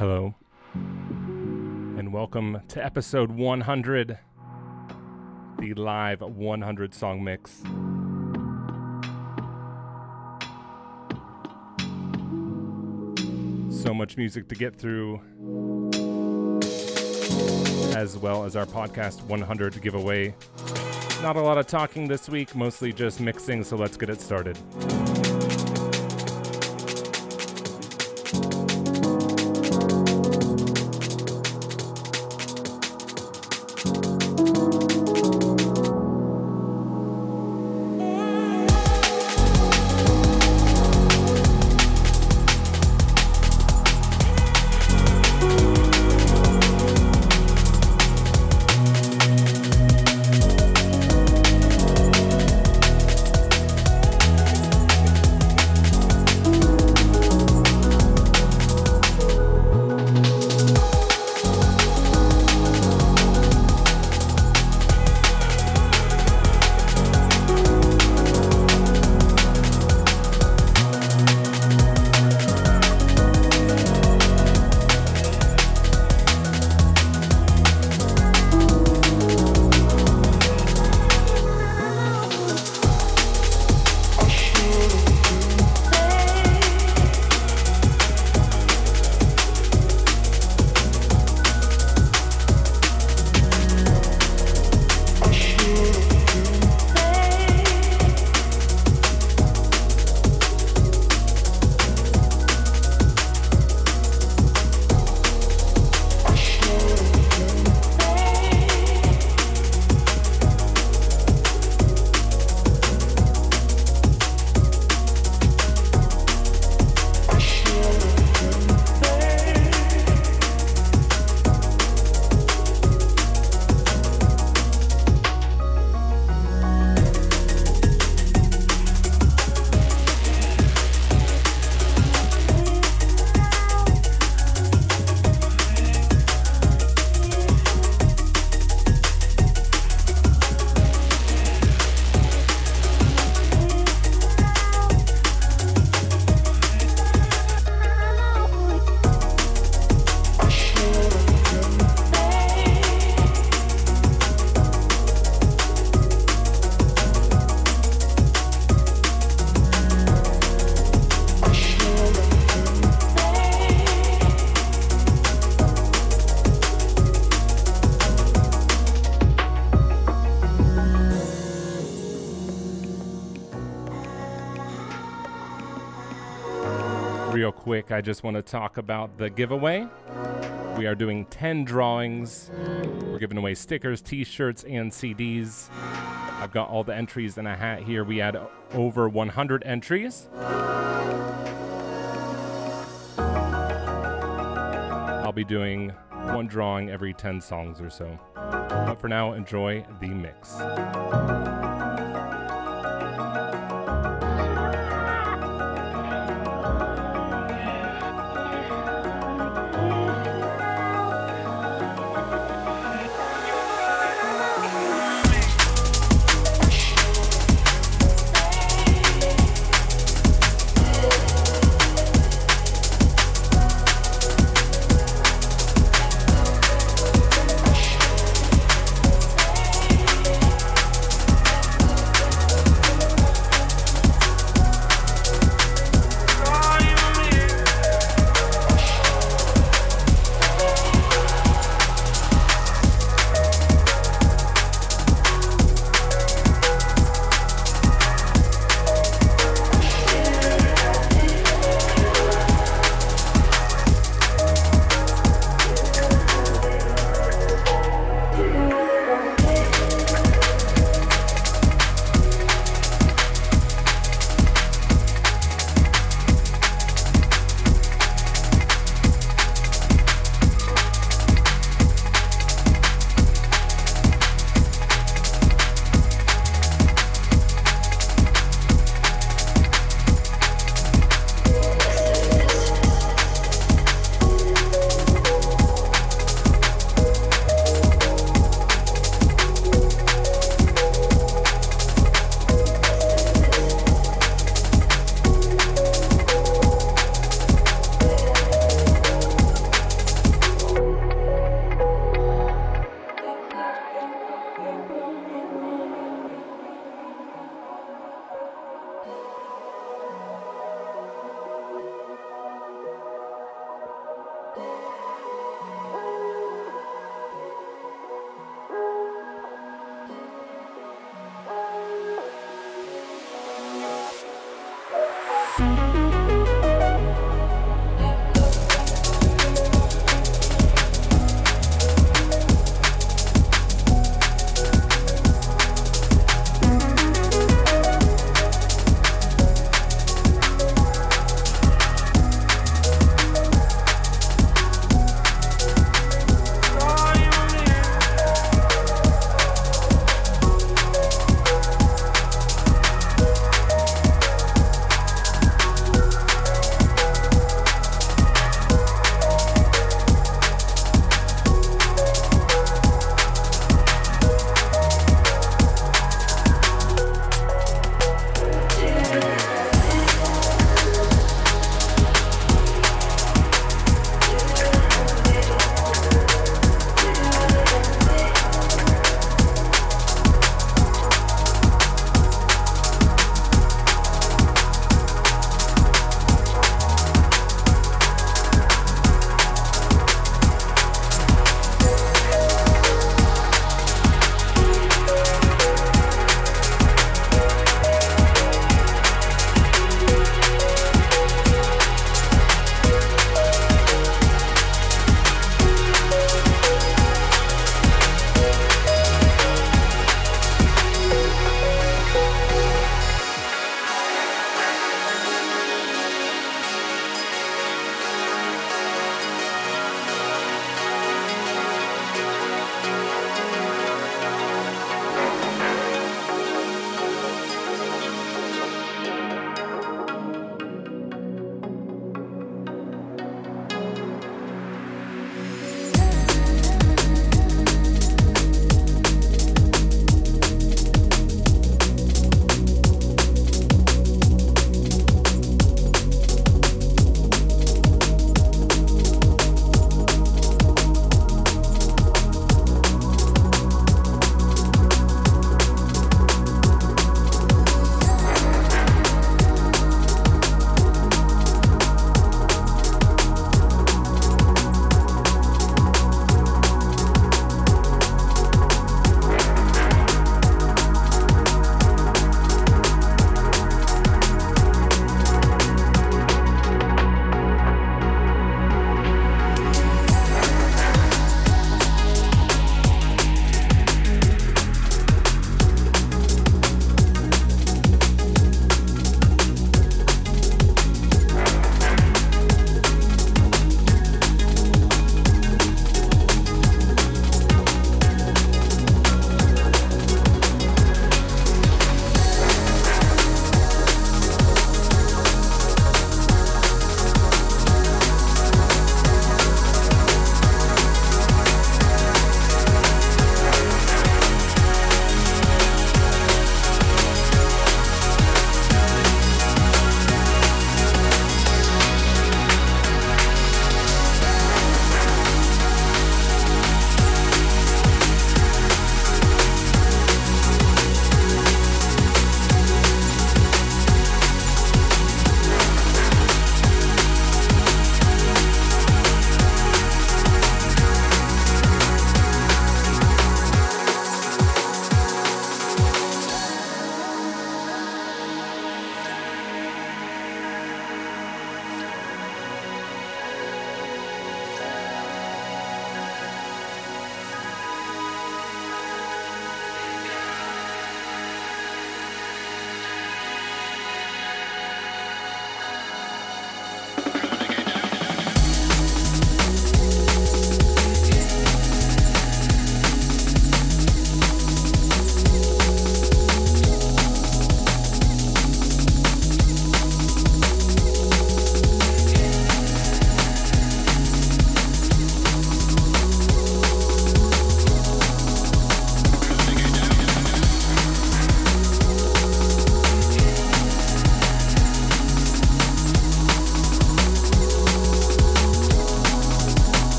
Hello, and welcome to episode 100, the live 100 song mix. So much music to get through, as well as our podcast 100 giveaway. Not a lot of talking this week, mostly just mixing, so let's get it started. Quick, I just want to talk about the giveaway. We are doing 10 drawings. We're giving away stickers, t shirts, and CDs. I've got all the entries in a hat here. We had over 100 entries. I'll be doing one drawing every 10 songs or so. But for now, enjoy the mix.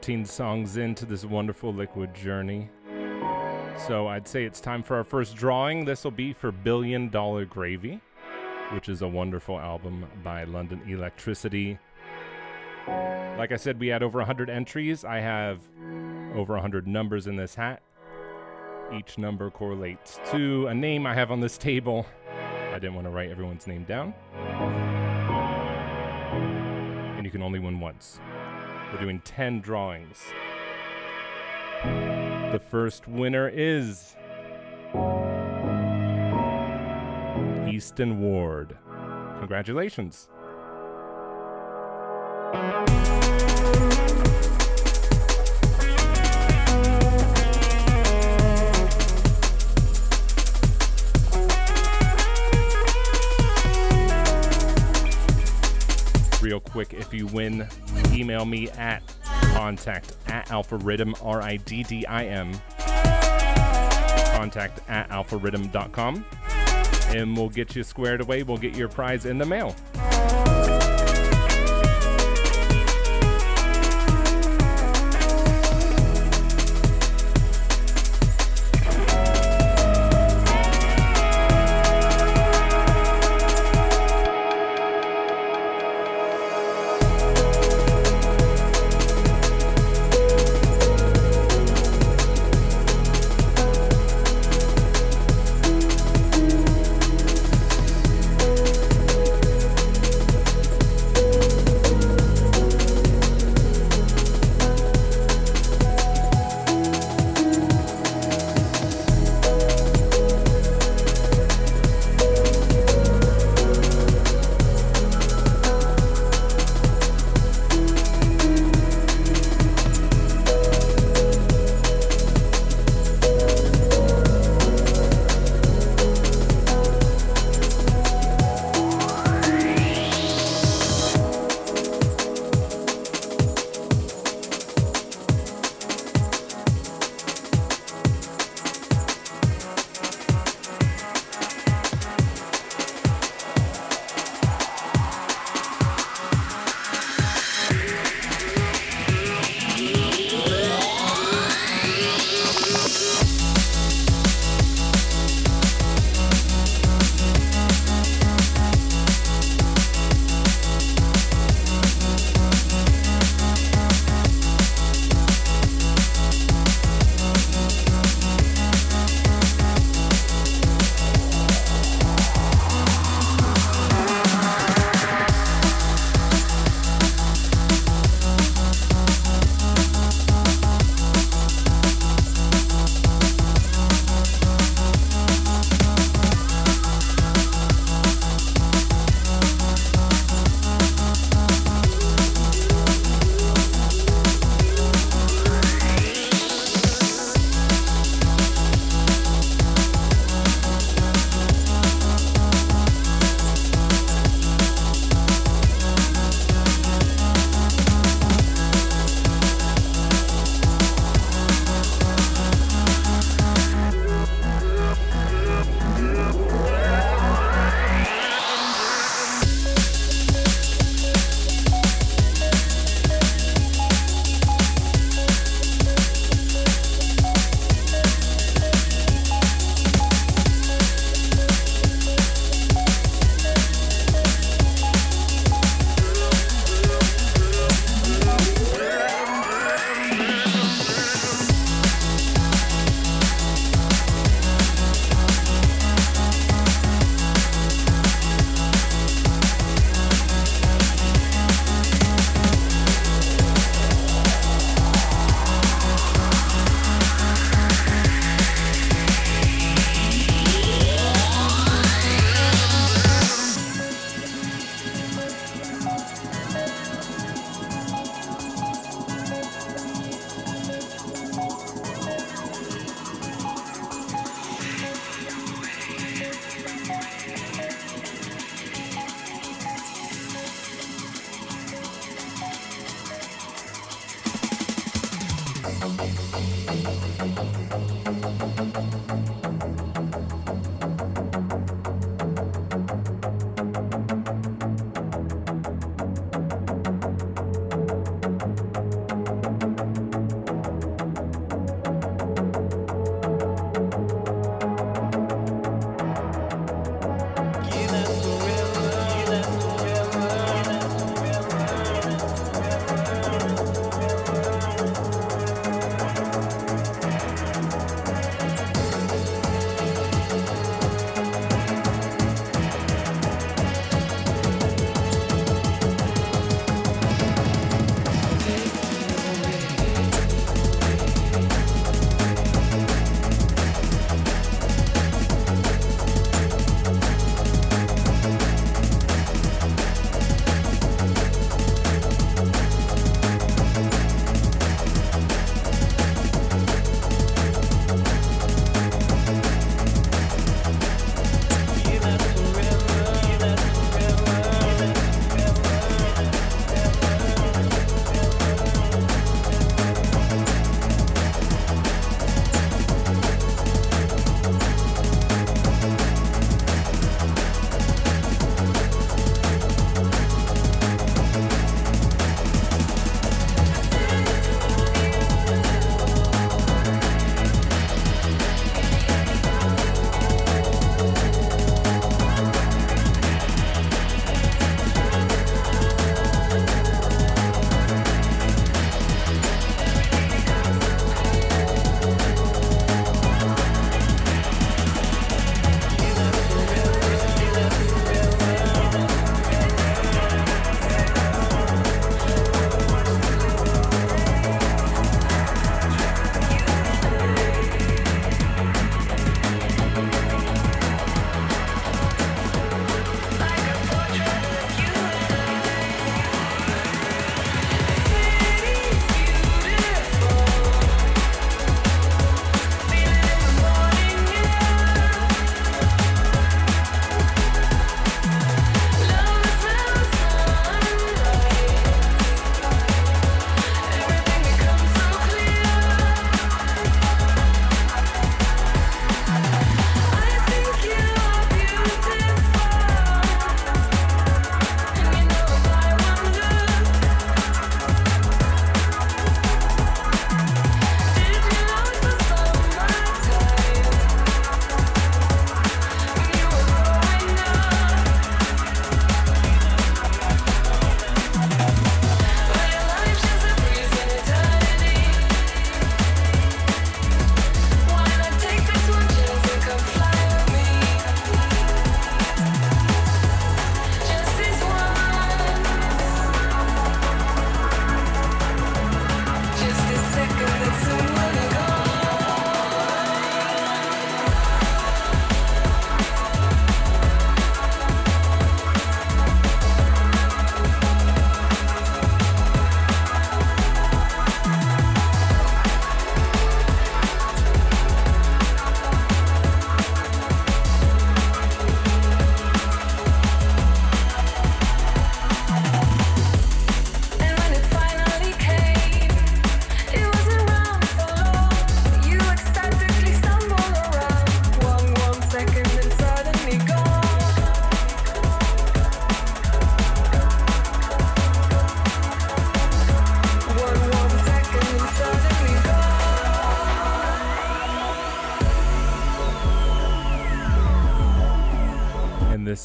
13 songs into this wonderful liquid journey. So I'd say it's time for our first drawing. This will be for Billion Dollar Gravy, which is a wonderful album by London Electricity. Like I said, we had over 100 entries. I have over 100 numbers in this hat. Each number correlates to a name I have on this table. I didn't want to write everyone's name down. And you can only win once. We're doing 10 drawings. The first winner is Easton Ward. Congratulations. Real quick, if you win, email me at contact at alphariddim, R I D D I M, contact at alphariddim.com, and we'll get you squared away. We'll get your prize in the mail.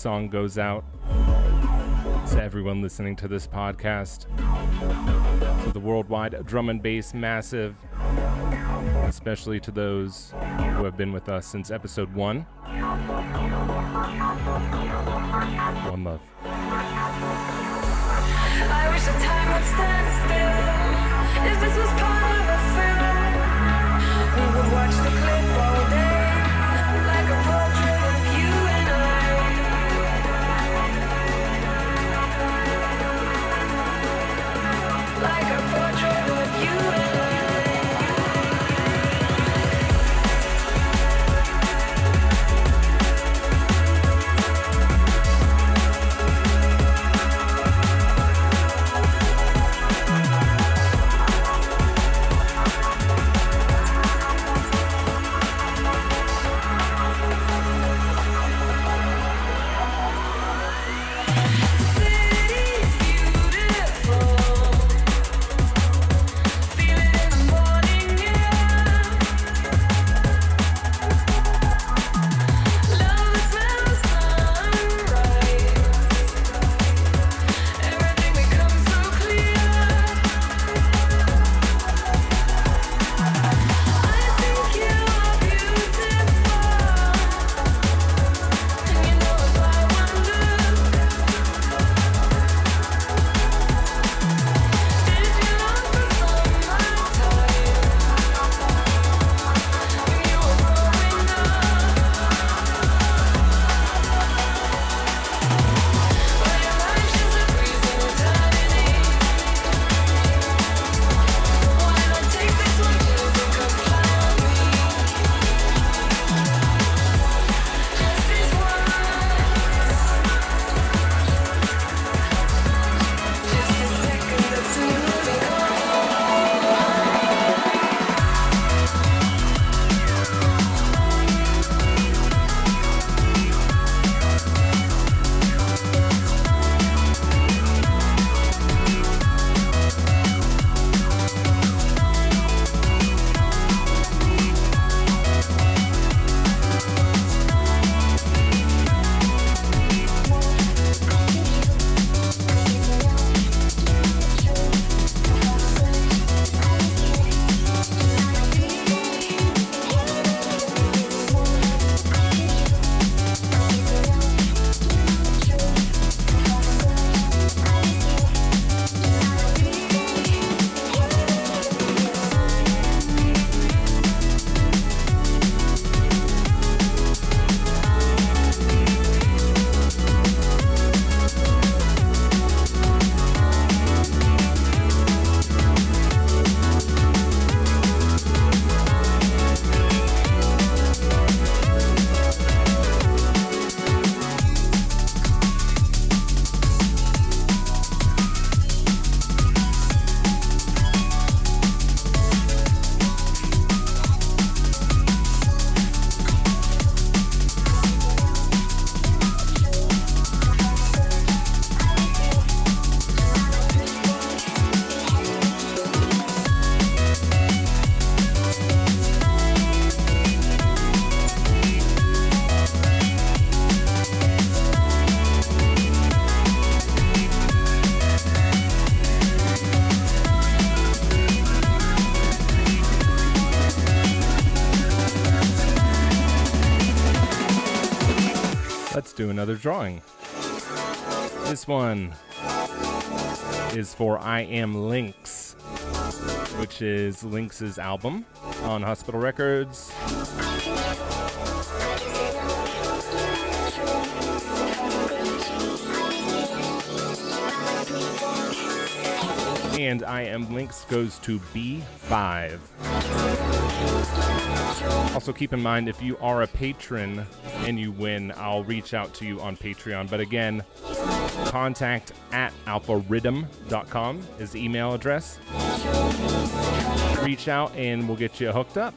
Song goes out to everyone listening to this podcast, to the worldwide drum and bass massive, especially to those who have been with us since episode one. One love. I wish the time would stand still. If this was part of a film, we would watch the clip another drawing. This one is for I Am Lynx, which is Lynx's album on Hospital Records. And I Am Lynx goes to B5. Also, keep in mind if you are a patron and you win, I'll reach out to you on Patreon. But again, contact at alphariddim.com is the email address. Reach out and we'll get you hooked up.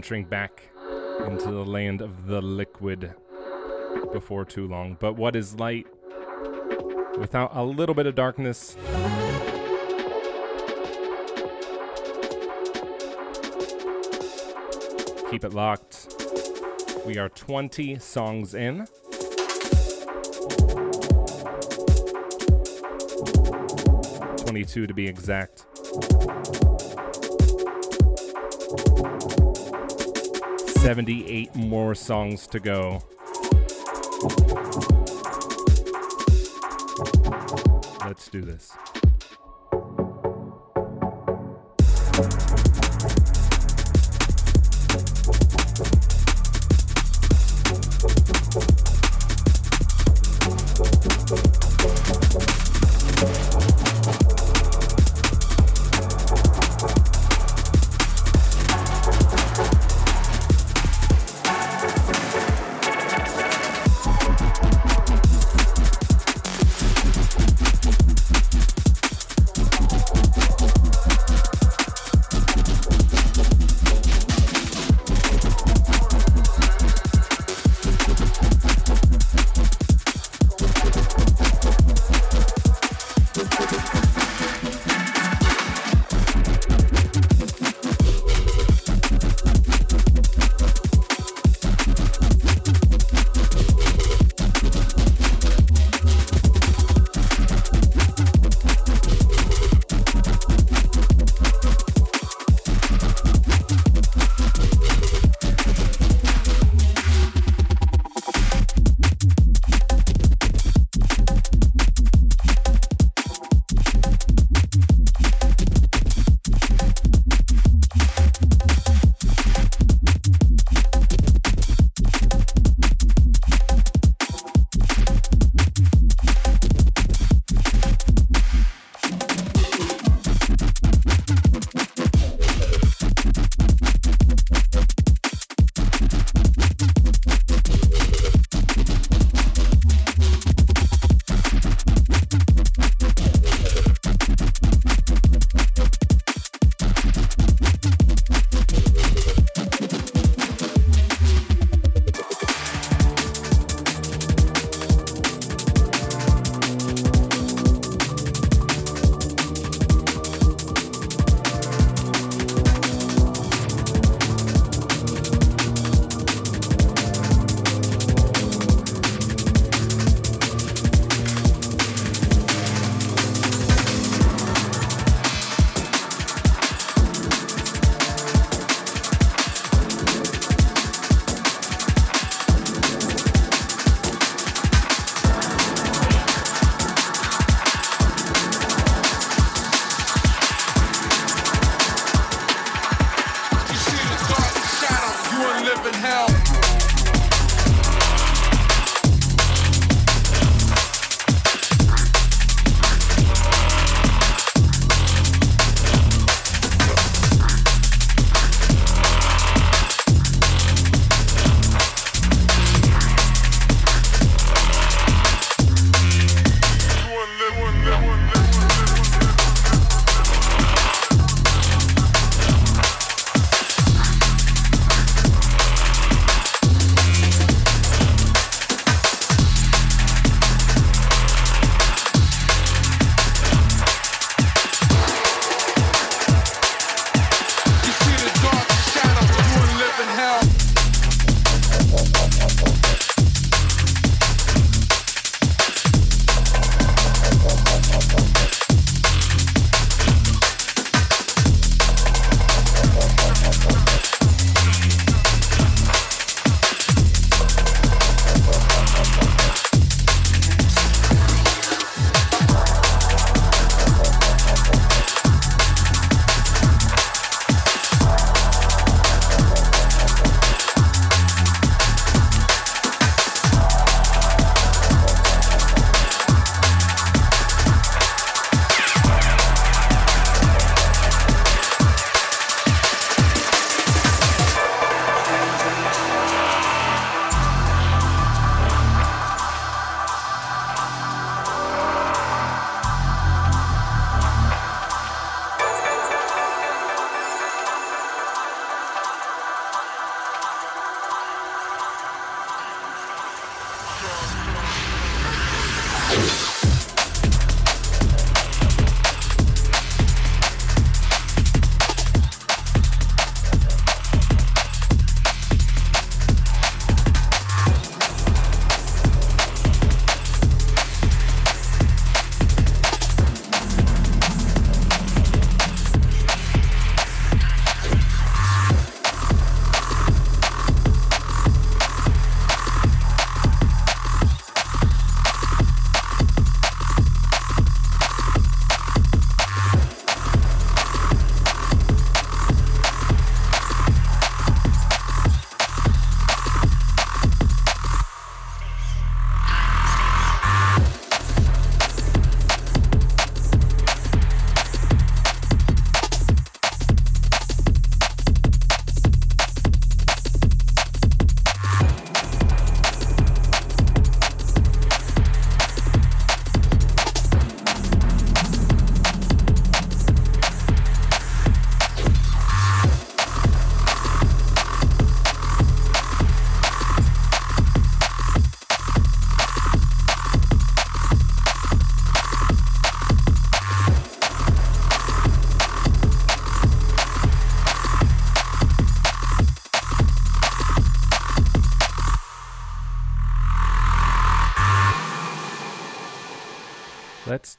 Venturing back into the land of the liquid before too long. But what is light without a little bit of darkness? Keep it locked. We are 20 songs in. Twenty-two to be exact. Seventy-eight more songs to go. Let's do this.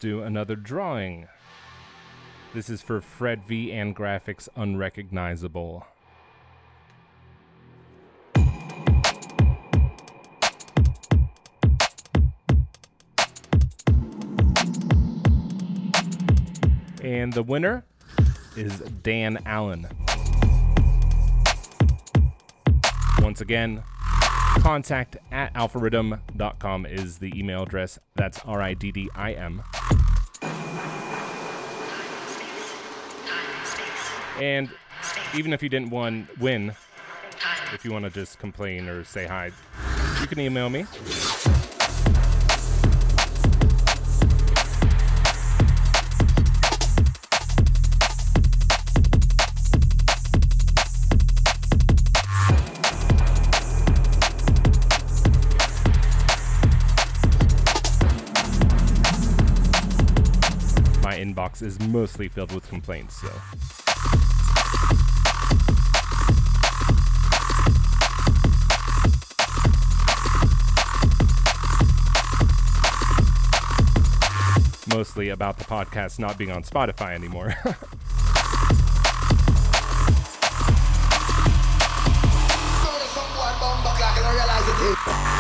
Do another drawing. This is for Fred V and Grafix Unrecognizable. And the winner is Dan Allen. Once again, contact at alphariddim.com is the email address. That's R I D D I M. And even if you didn't won, win, if you want to just complain or say hi, you can email me. Inbox is mostly filled with complaints, so. Mostly about the podcast not being on Spotify anymore.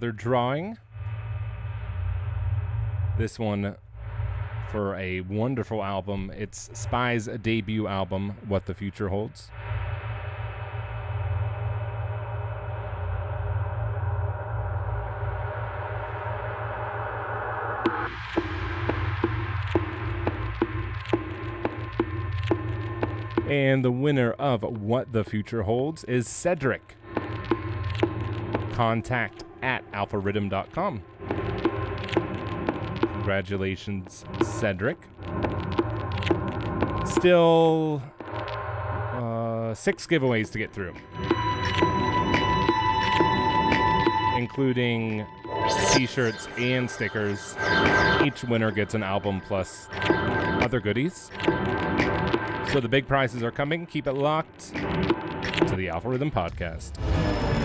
Another drawing. This one for a wonderful album. It's Spy's debut album, What the Future Holds. And the winner of What the Future Holds is Cedric. Contact alphariddim.com. Congratulations, Cedric. Still uh, six giveaways to get through, including t shirts and stickers. Each winner gets an album plus other goodies. So the big prizes are coming. Keep it locked to the Alpha Riddim Podcast.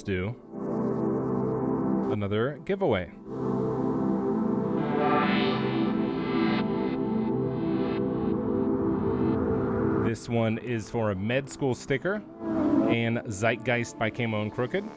Let's do another giveaway. This one is for a med school sticker and Zeitgeist by Camo and Krooked.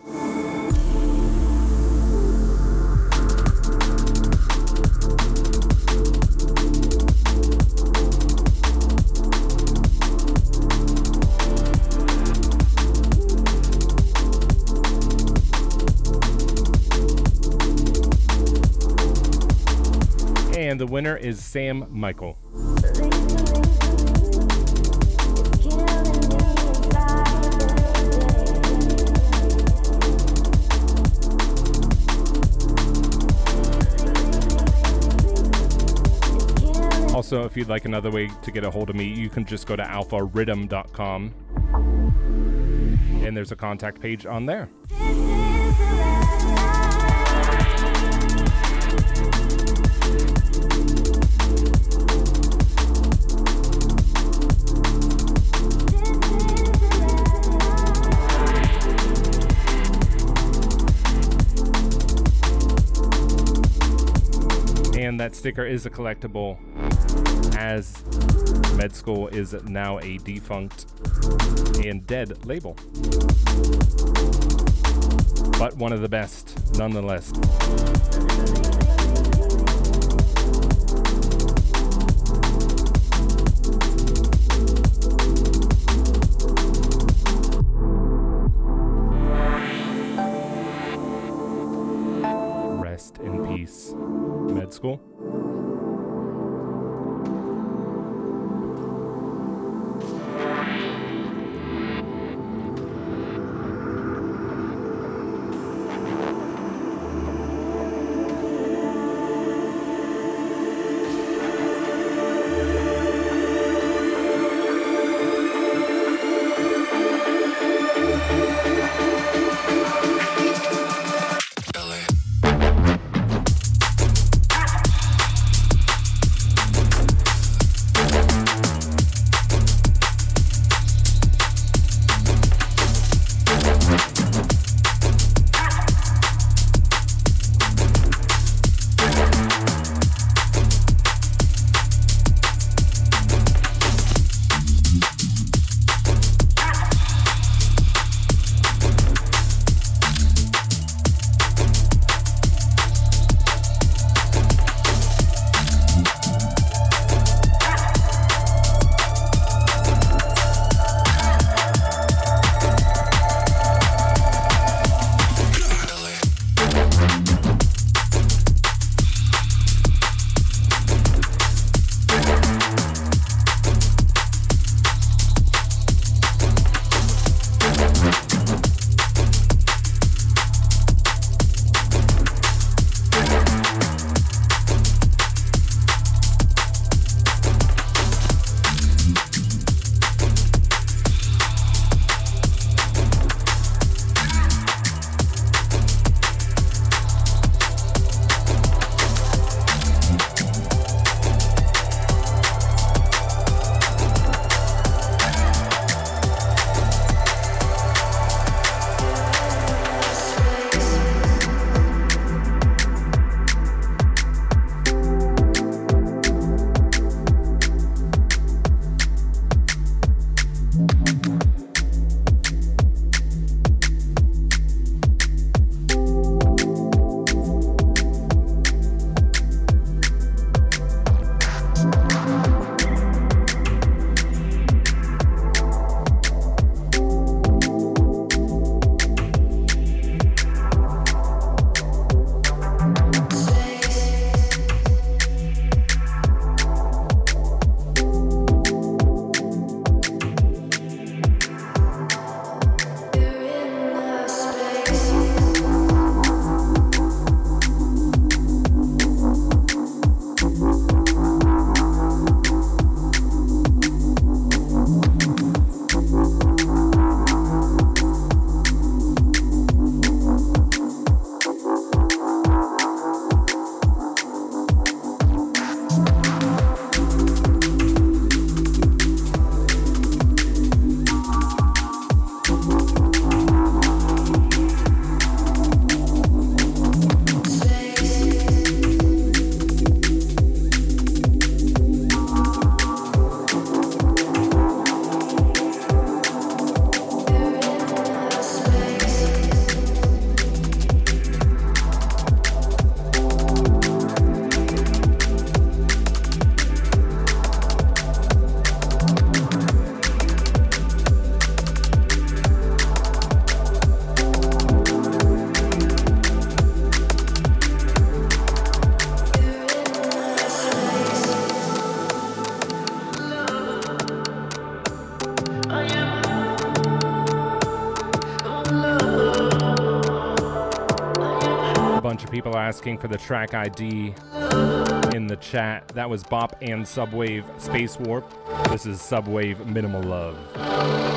Is Sam Michael. Also, if you'd like another way to get a hold of me, you can just go to alphariddim.com and there's a contact page on there. Sticker is a collectible, as Med School is now a defunct and dead label. But one of the best, nonetheless. Asking for the track ID in the chat. That was Bop and Subwave Space Warp. This is Subwave Minimal Love.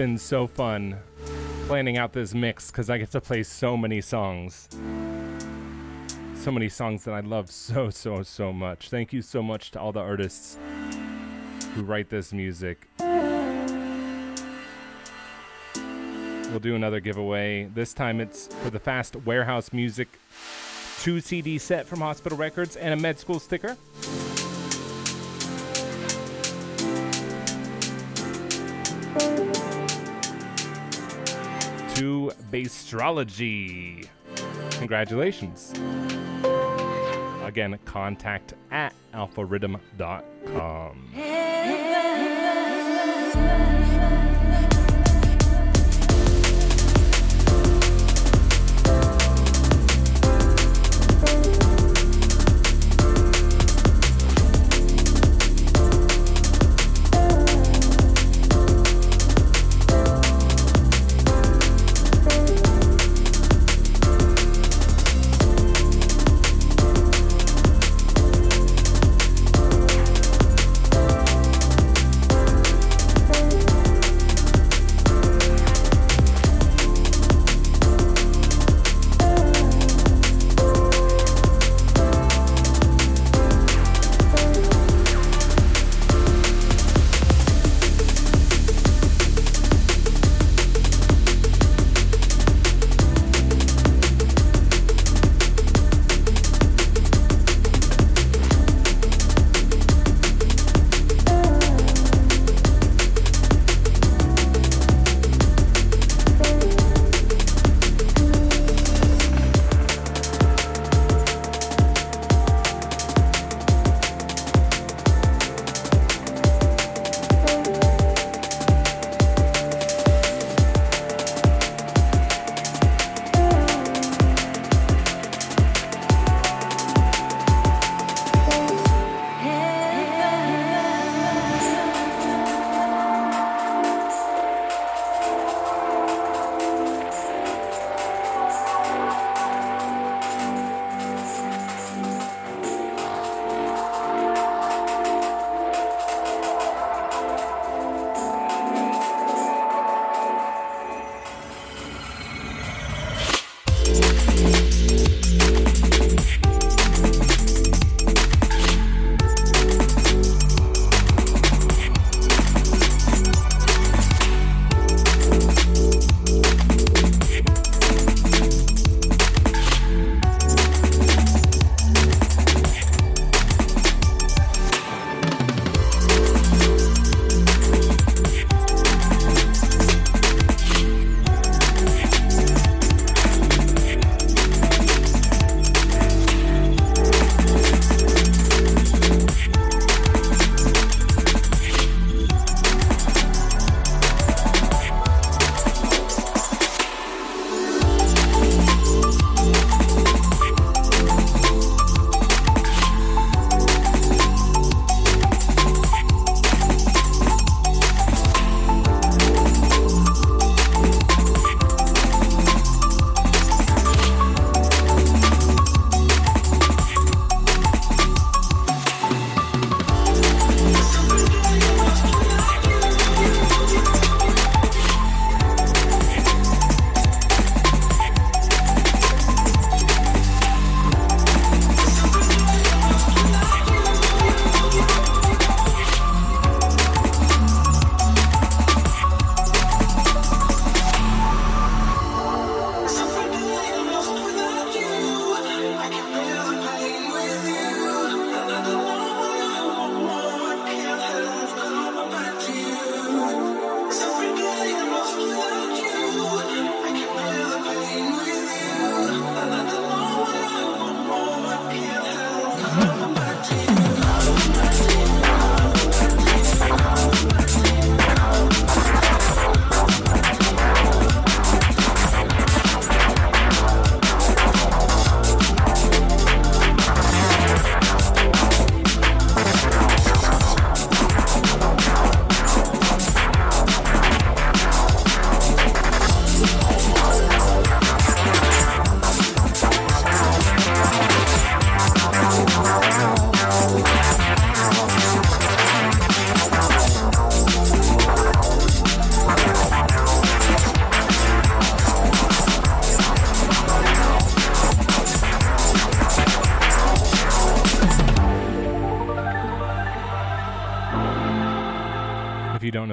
Been so fun planning out this mix because I get to play so many songs. So many songs that I love so, so, so much. Thank you so much to all the artists who write this music. We'll do another giveaway. This time it's for the Fast Warehouse Music 2 CD set from Hospital Records and a med school sticker. To Bastrology. Congratulations. Again, contact at alphariddim.com. you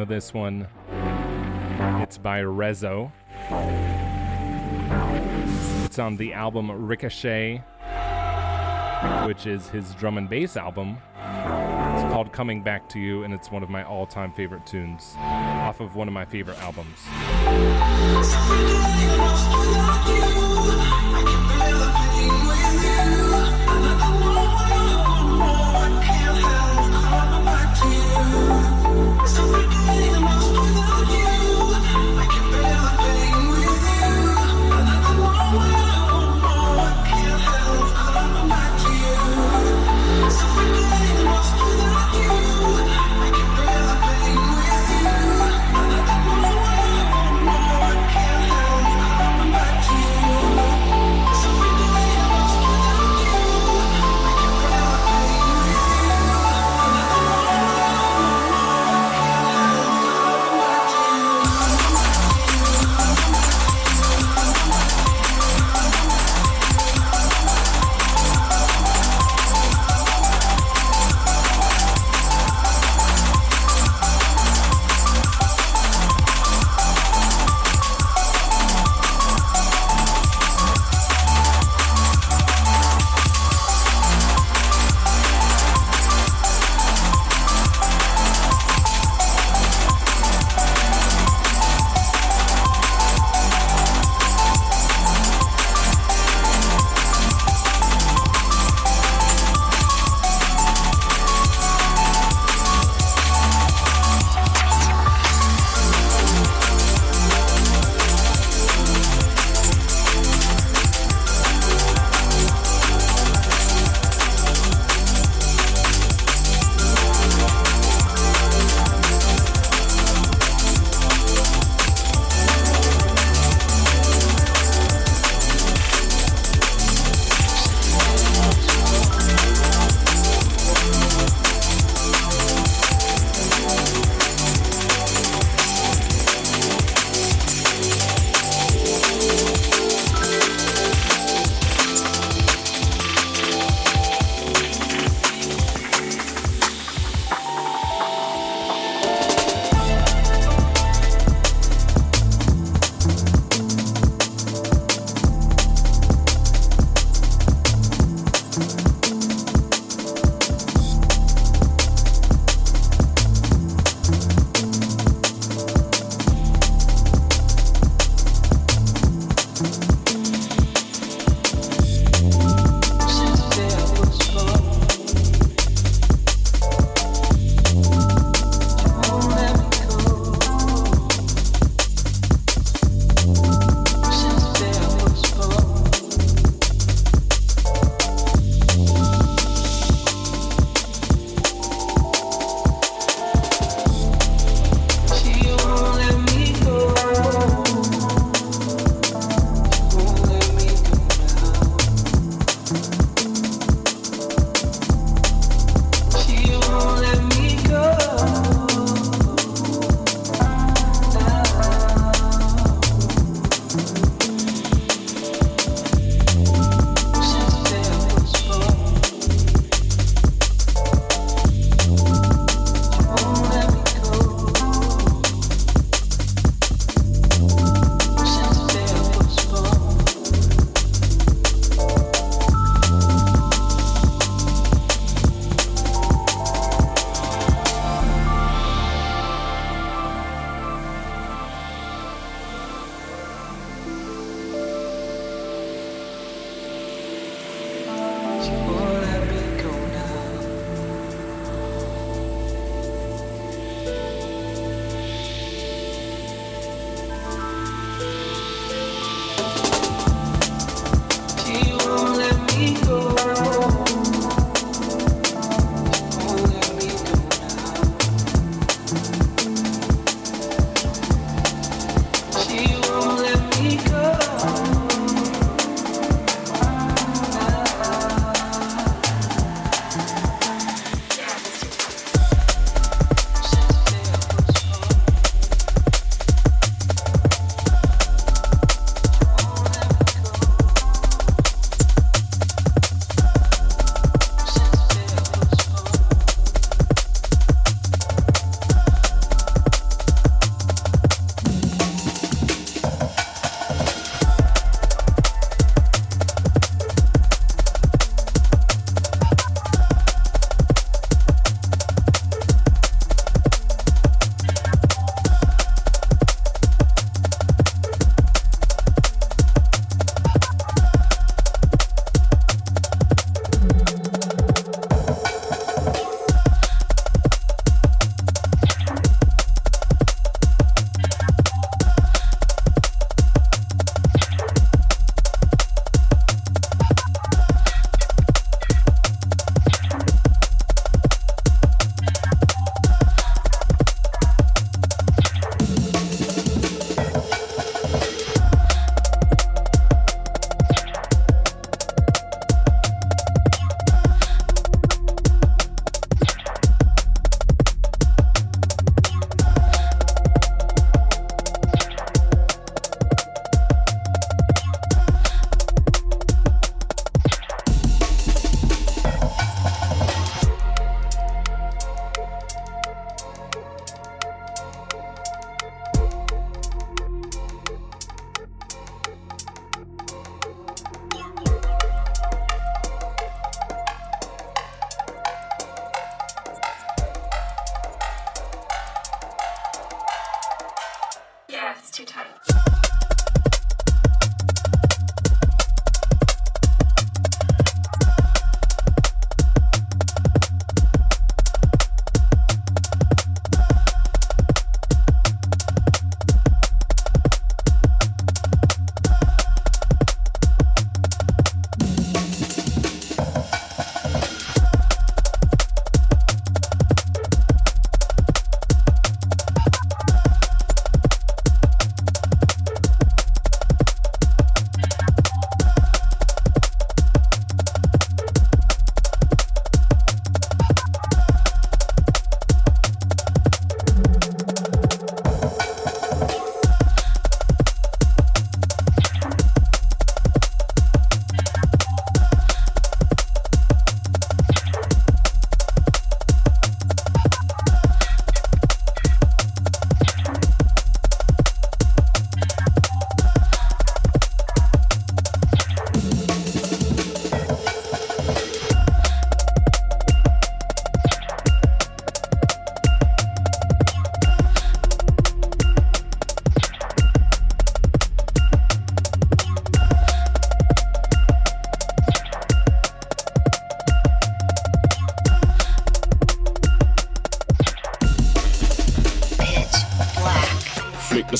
this one, it's by Reso. It's on the album Ricochet, which is his drum and bass album. It's called Coming Back to You, and it's one of my all time favorite tunes off of one of my favorite albums.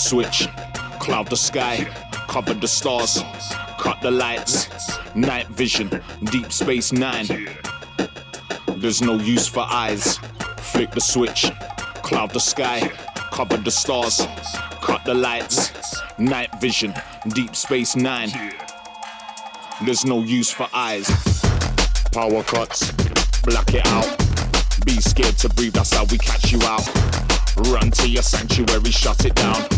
Switch, cloud the sky, cover the stars, cut the lights, night vision, deep space nine. There's no use for eyes. Flick the switch, cloud the sky, cover the stars, cut the lights, night vision, deep space nine. There's no use for eyes. Power cuts, black it out. Be scared to breathe, that's how we catch you out. Run to your sanctuary, shut it down.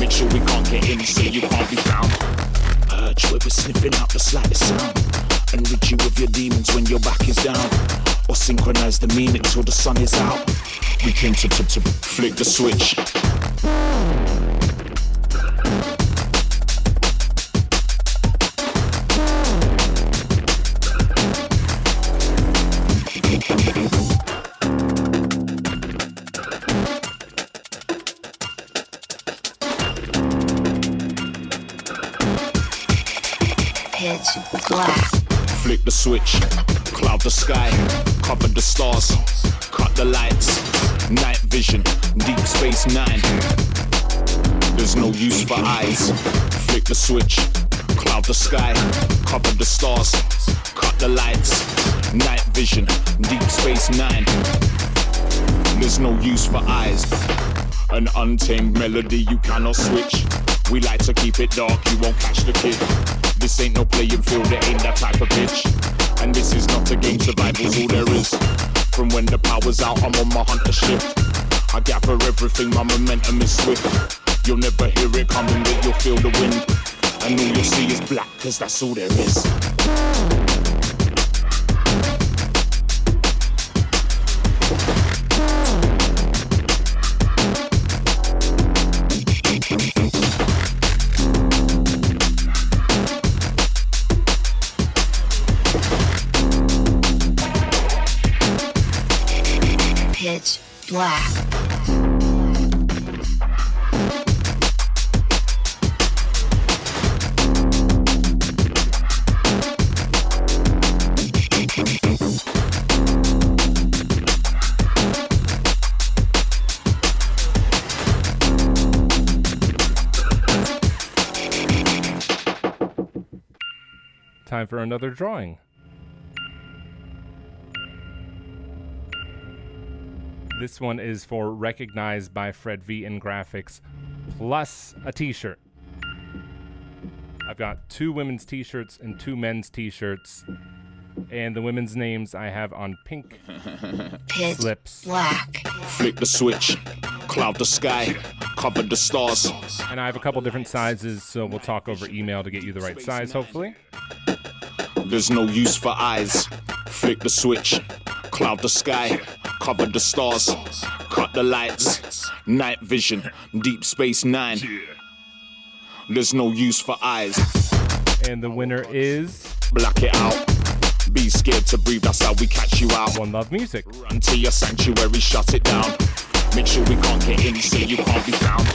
Make sure we can't get in, so you can't be found. Urge we're sniffing out the slightest sound. And rid you of your demons when your back is down. Or synchronize the meaning till the sun is out. We came to, to, to flick the switch. The switch, cloud the sky, cover the stars, cut the lights, night vision, deep space nine. There's no use for eyes. Flick the switch, cloud the sky, cover the stars, cut the lights, night vision, deep space nine. There's no use for eyes. An untamed melody you cannot switch. We like to keep it dark, you won't catch the kid. This ain't no playing field, it ain't that type of pitch. And this is not a game, survival's all there is. From when the power's out, I'm on my hunter shift. I gather everything, my momentum is swift. You'll never hear it coming, but you'll feel the wind. And all you'll see is black, cause that's all there is. Time for another drawing. This one is for recognized by Fred V in Grafix plus a t-shirt. I've got two women's t-shirts and two men's t-shirts. And the women's names I have on pink Pitch slips. black. Flick the switch, cloud the sky, cover the stars. And I have a couple different sizes, so we'll talk over email to get you the right size, hopefully. There's no use for eyes. Flick the switch, cloud the sky, cover the stars, cut the lights, night vision, deep space nine. There's no use for eyes. And the winner is Black it out. Be scared to breathe, that's how we catch you out. One Love Music. Run to your sanctuary, shut it down. Make sure we can't get in, so you can't be found.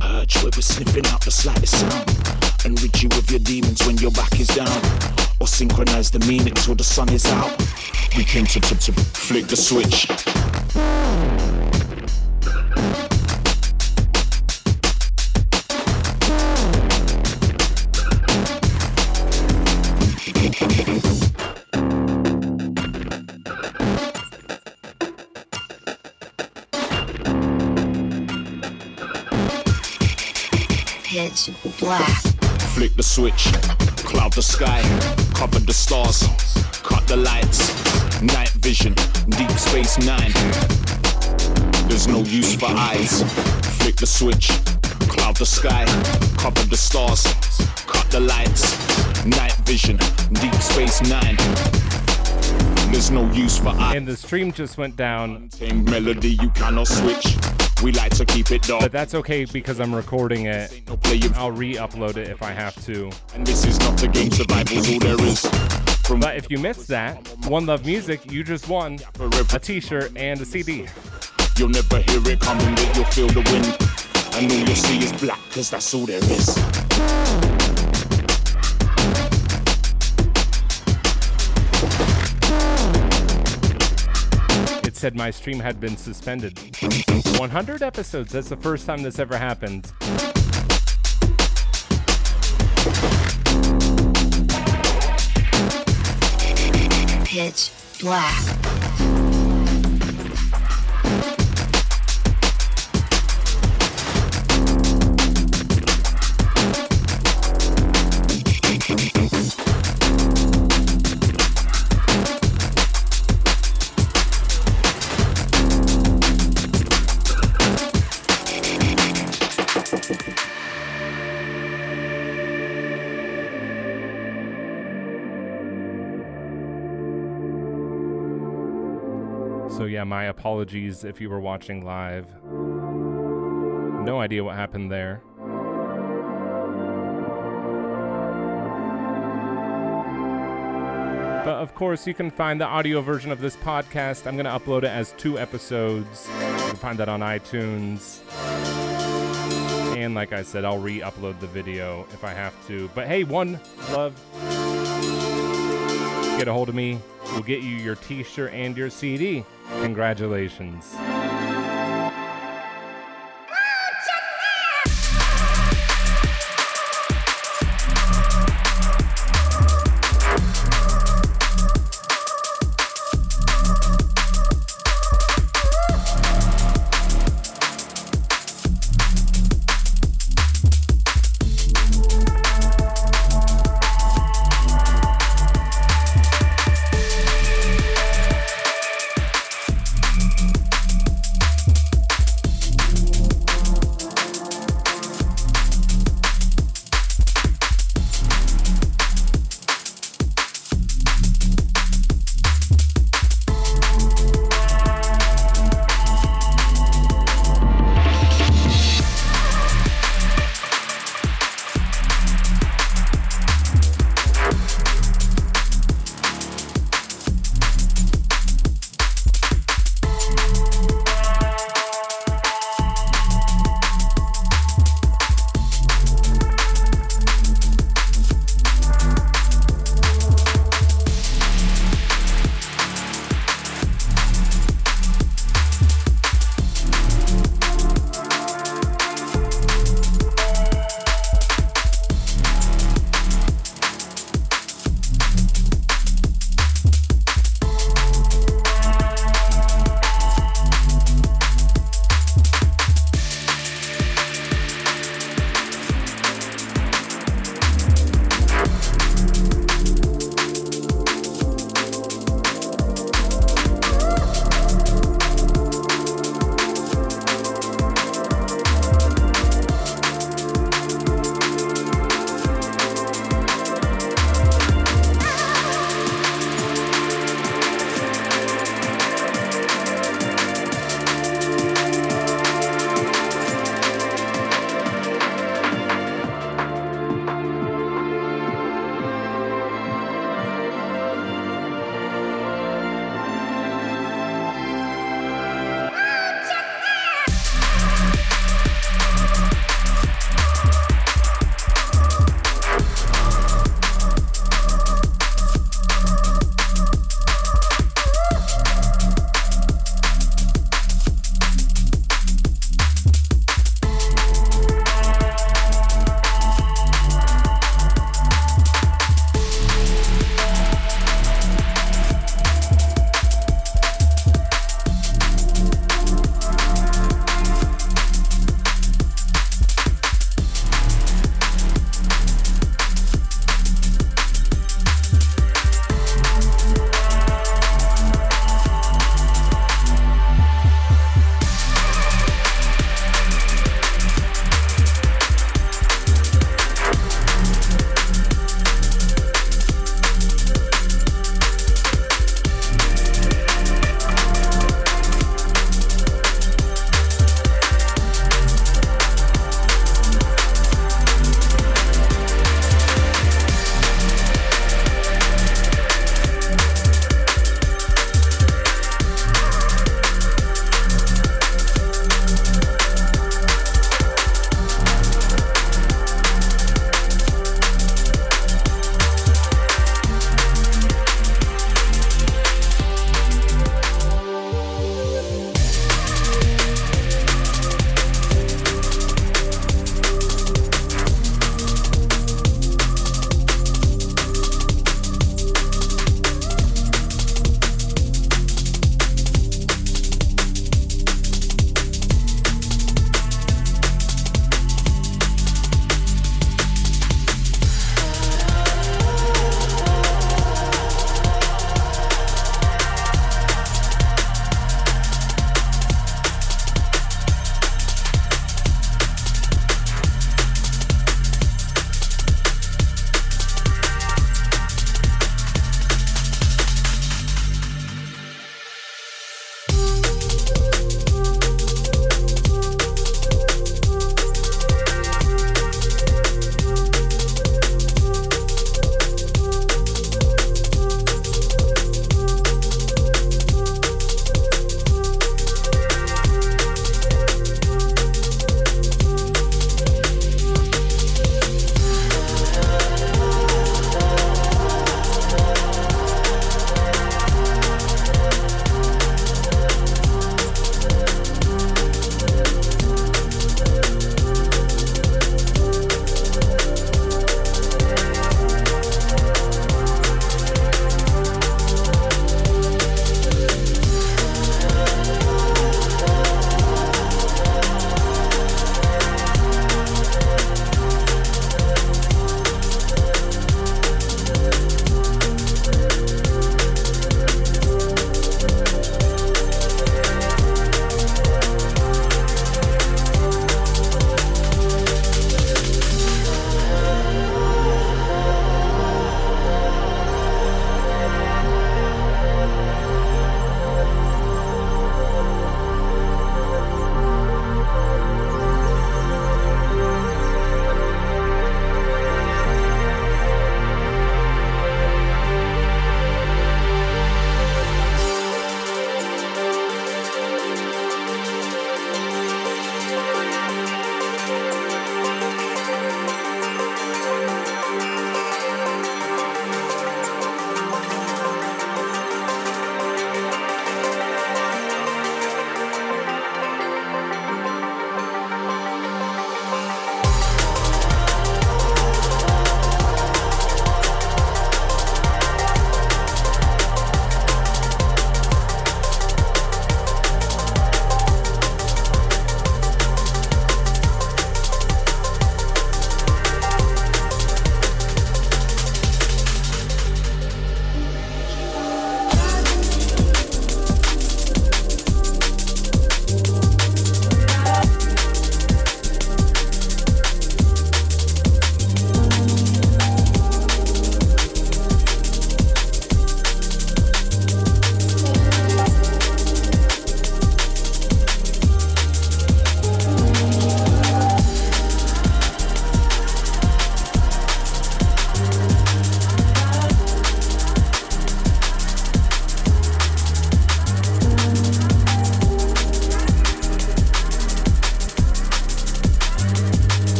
Urge where we're sniffing out the slightest sound. And rid you of your demons when your back is down. Or synchronize the meaning till the sun is out. We came to, to, to flick the switch. Pitch black. Flick the switch, cloud the sky, cover the stars, cut the lights, night vision, deep space nine. There's no use for eyes. Flick the switch, cloud the sky, cover the stars, cut the lights, night vision, deep space nine. There's no use for eyes. And the stream just went down, Same melody you cannot switch. We like to keep it dark. but that's okay because I'm recording it. Ain't no playing I'll re-upload it if I have to. and this is not a game. Survival's all there is. From But if you missed that, One Love Music, you just won a t-shirt and a CD. You'll never hear it coming, but you'll feel the wind. And all you'll see is black, cause that's all there is. It said my stream had been suspended. 100 episodes. That's the first time this ever happened. Pitch black. Apologies if you were watching live. No idea what happened there. But of course, you can find the audio version of this podcast. I'm going to upload it as two episodes. You can find that on iTunes. And like I said, I'll re upload the video if I have to. But hey, one love. Get a hold of me. We'll get you your t shirt and your CD. Congratulations.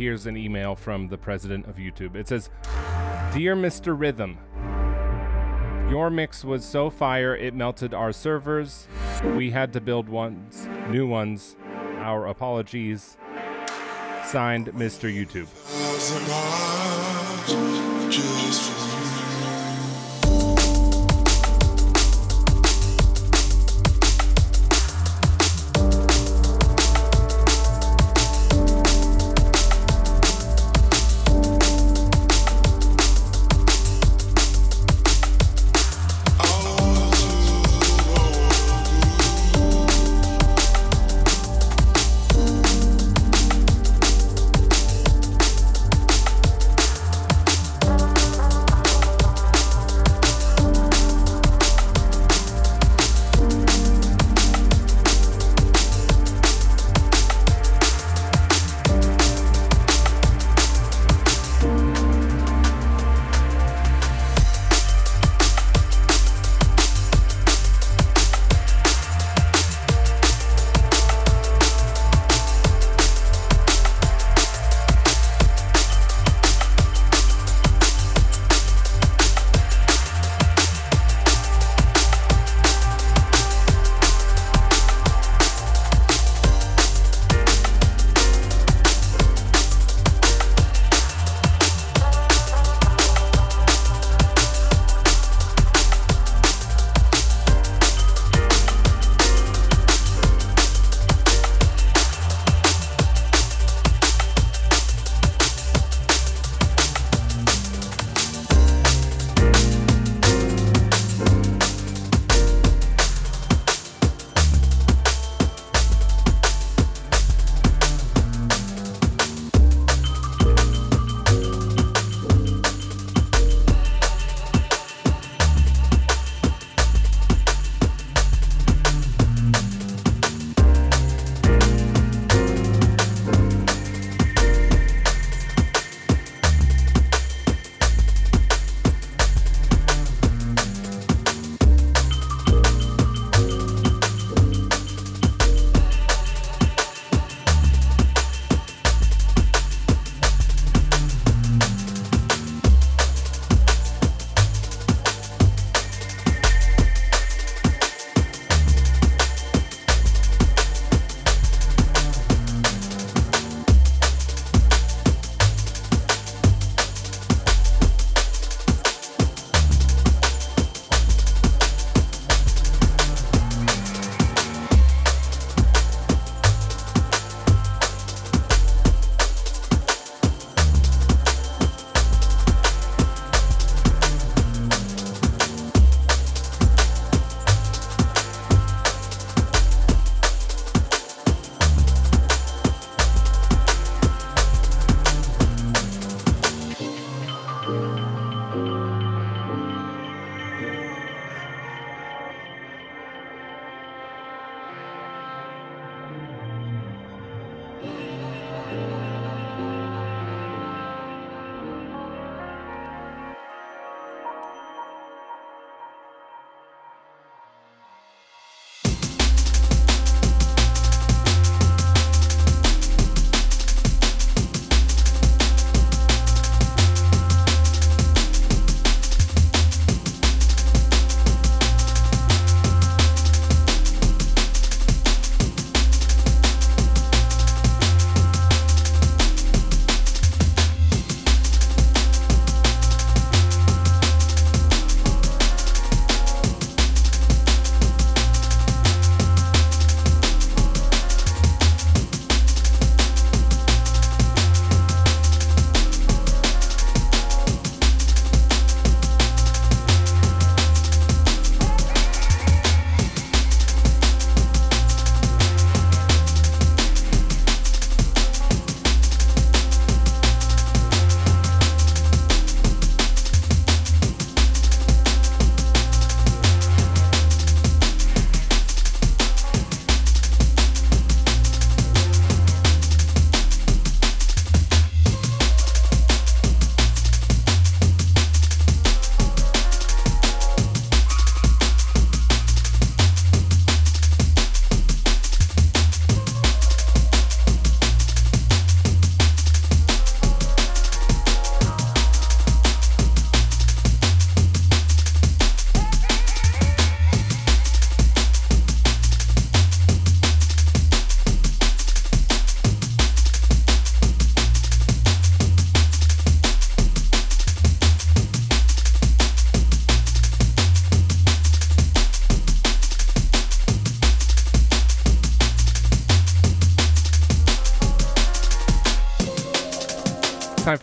Here's an email from the president of YouTube. It says, Dear Mr. Riddim, your mix was so fire it melted our servers. We had to build ones, new ones. Our apologies. Signed, Mr. YouTube.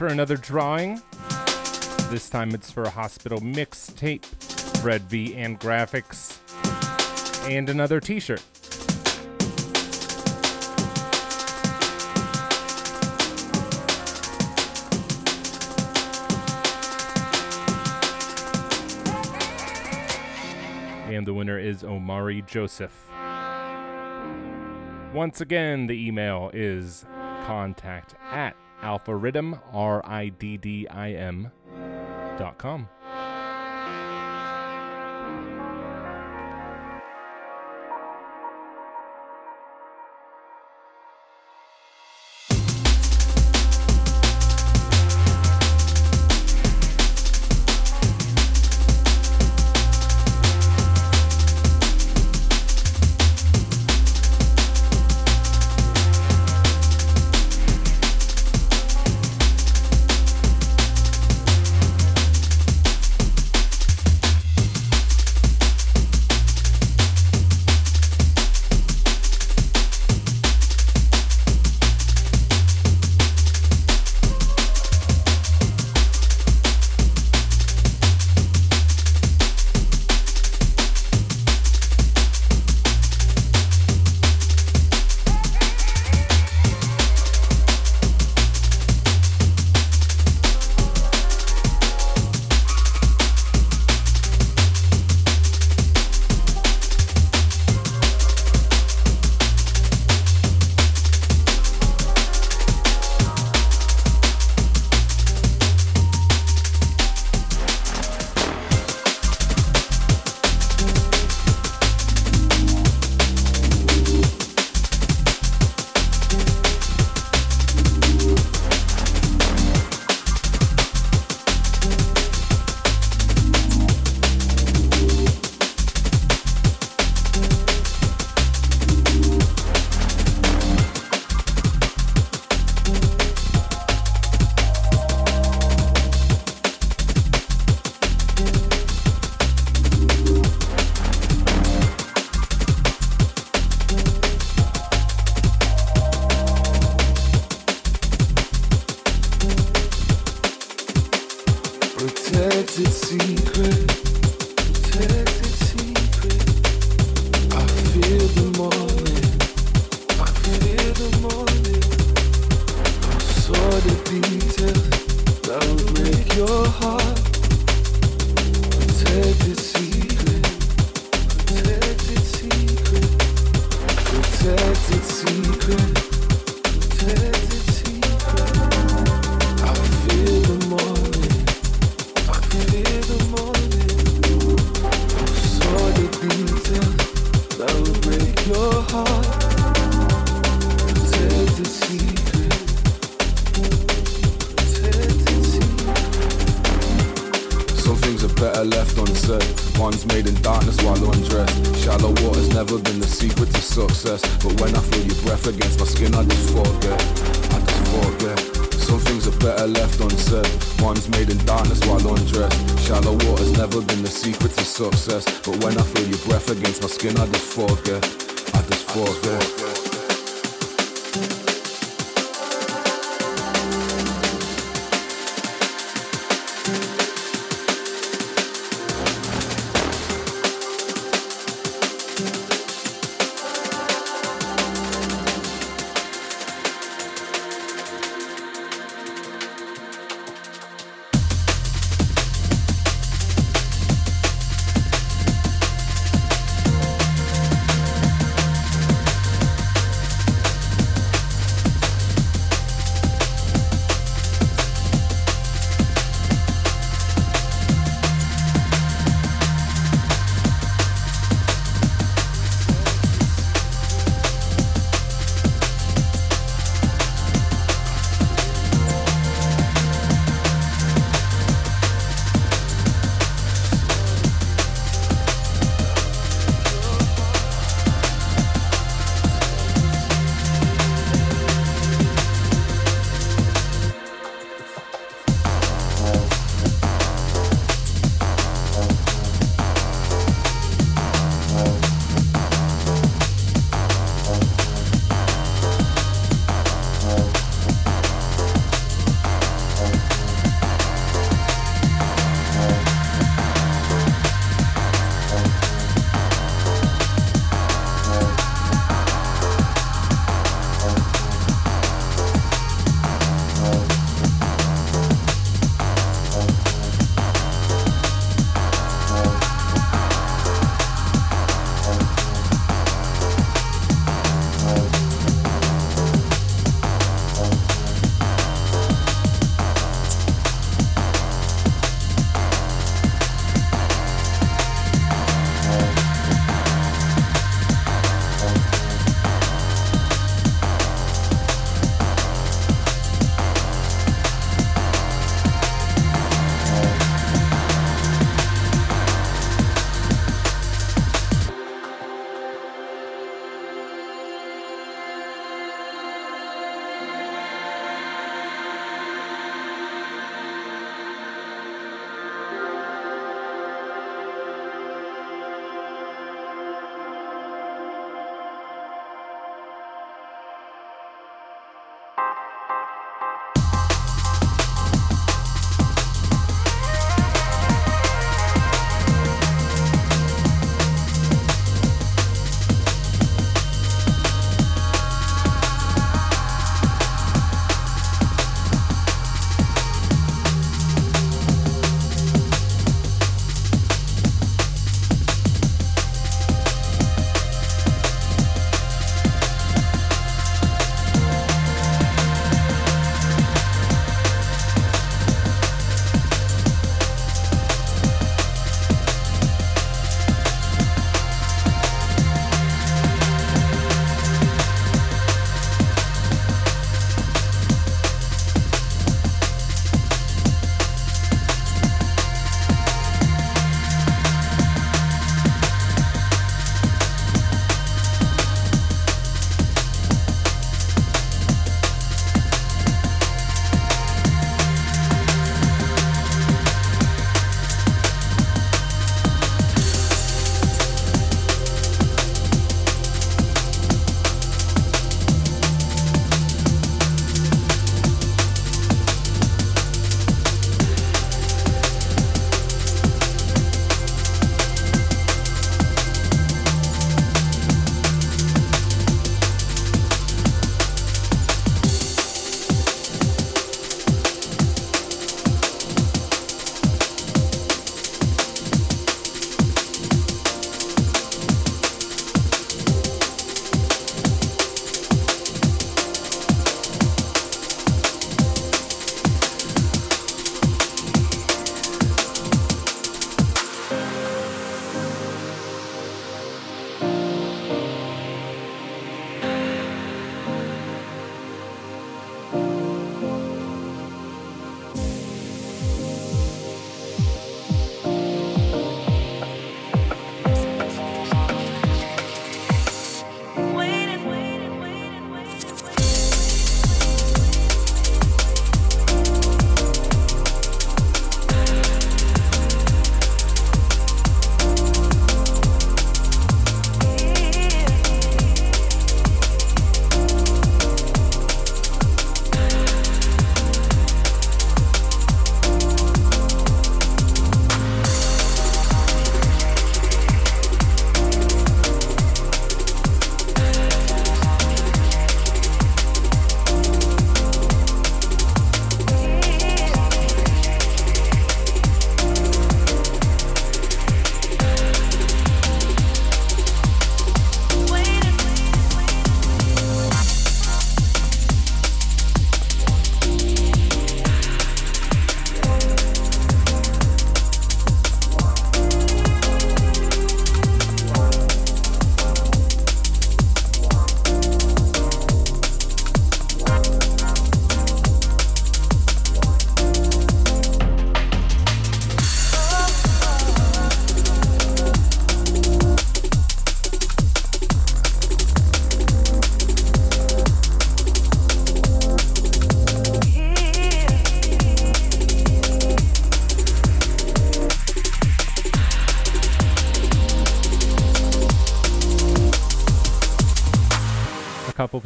for another drawing. This time it's for a hospital mixtape, Red V and Grafix, and another t shirt. And the winner is Omari Joseph. Once again, the email is contact at alphariddim, R I D D I M, dot com.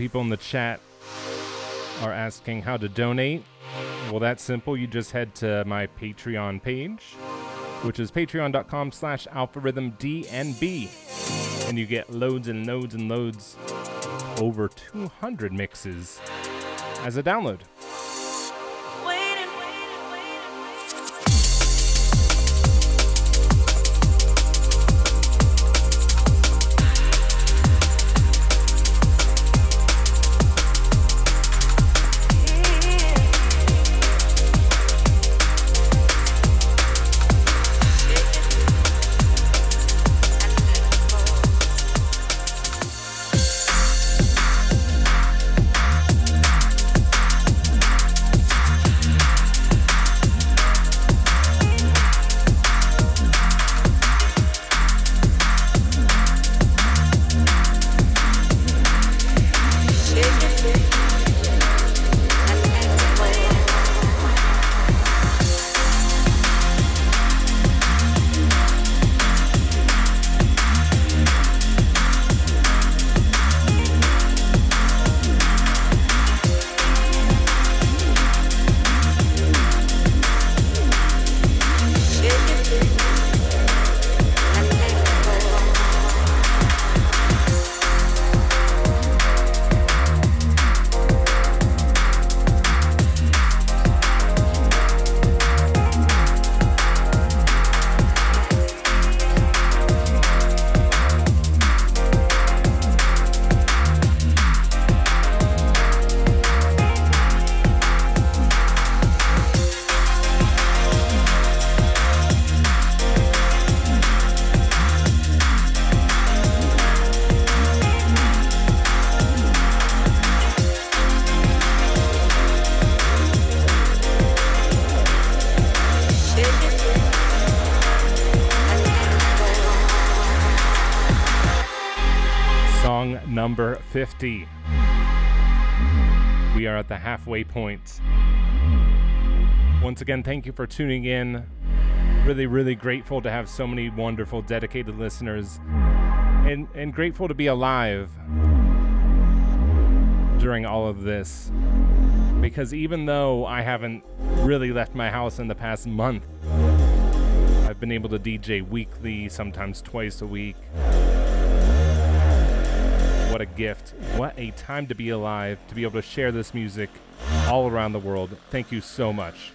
People in the chat are asking how to donate. Well, that's simple. You just head to my Patreon page, which is patreon.com slash algorithmdnb. And you get loads and loads and loads, over 200 mixes as a download. 50. We are at the halfway point. Once again, thank you for tuning in. Really, really grateful to have so many wonderful, dedicated listeners. And, and grateful to be alive during all of this. Because even though I haven't really left my house in the past month, I've been able to DJ weekly, sometimes twice a week. What a gift. What a time to be alive, to be able to share this music all around the world. Thank you so much.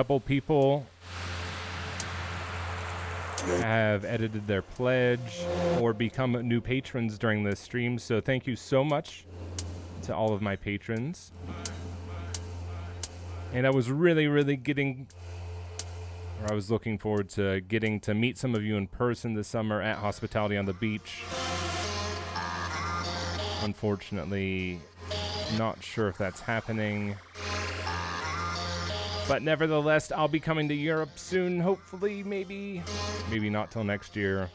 Couple people have edited their pledge or become new patrons during this stream. So thank you so much to all of my patrons. And I was really, really getting, or I was looking forward to getting to meet some of you in person this summer at Hospitality on the Beach. Unfortunately, not sure if that's happening. But nevertheless, I'll be coming to Europe soon, hopefully, maybe. Maybe not till next year.